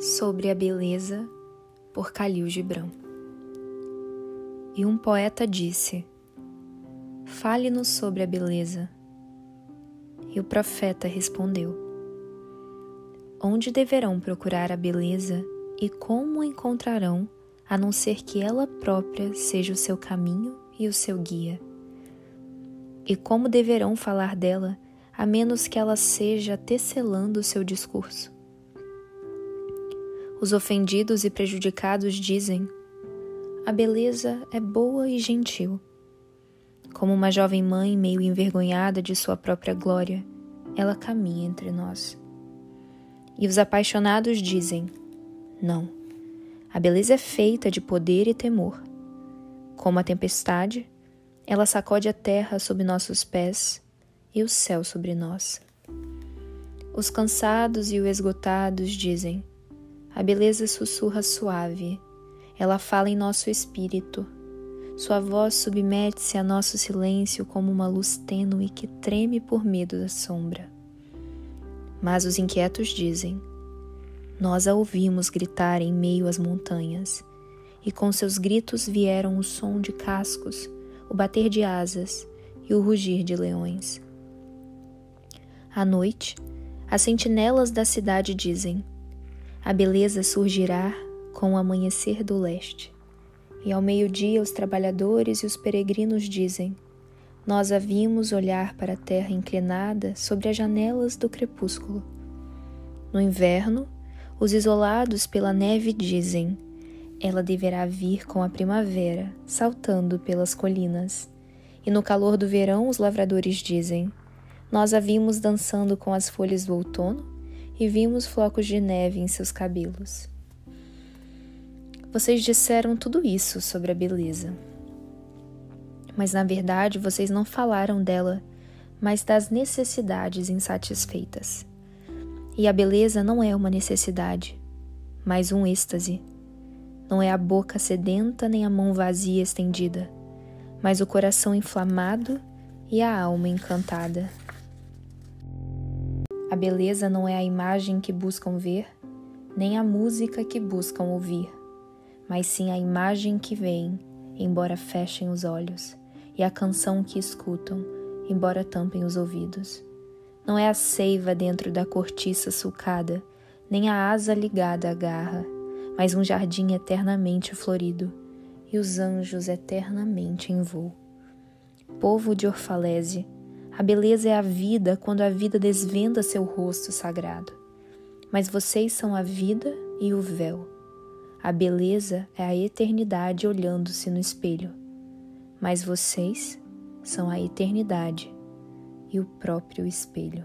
sobre a beleza por Khalil Gibran. E um poeta disse: Fale-nos sobre a beleza. E o profeta respondeu: Onde deverão procurar a beleza e como a encontrarão, a não ser que ela própria seja o seu caminho e o seu guia? E como deverão falar dela, a menos que ela seja tecelando o seu discurso? Os ofendidos e prejudicados dizem: A beleza é boa e gentil. Como uma jovem mãe meio envergonhada de sua própria glória, ela caminha entre nós. E os apaixonados dizem: Não, a beleza é feita de poder e temor. Como a tempestade, ela sacode a terra sob nossos pés e o céu sobre nós. Os cansados e os esgotados dizem: A beleza sussurra suave, ela fala em nosso espírito. Sua voz submete-se a nosso silêncio como uma luz tênue que treme por medo da sombra. Mas os inquietos dizem: Nós a ouvimos gritar em meio às montanhas, e com seus gritos vieram o som de cascos, o bater de asas e o rugir de leões. À noite, as sentinelas da cidade dizem: A beleza surgirá com o amanhecer do leste. E ao meio-dia os trabalhadores e os peregrinos dizem: nós a vimos olhar para a terra inclinada sobre as janelas do crepúsculo. No inverno, os isolados pela neve dizem: Ela deverá vir com a primavera, saltando pelas colinas. E no calor do verão, os lavradores dizem: Nós a vimos dançando com as folhas do outono e vimos flocos de neve em seus cabelos. Vocês disseram tudo isso sobre a beleza mas na verdade vocês não falaram dela, mas das necessidades insatisfeitas. E a beleza não é uma necessidade, mas um êxtase. Não é a boca sedenta nem a mão vazia estendida, mas o coração inflamado e a alma encantada. A beleza não é a imagem que buscam ver, nem a música que buscam ouvir, mas sim a imagem que veem, embora fechem os olhos e a canção que escutam, embora tampem os ouvidos. Não é a seiva dentro da cortiça sulcada, nem a asa ligada à garra, mas um jardim eternamente florido e os anjos eternamente em voo. Povo de Orfalese, a beleza é a vida quando a vida desvenda seu rosto sagrado. Mas vocês são a vida e o véu. A beleza é a eternidade olhando-se no espelho mas vocês são a eternidade e o próprio espelho.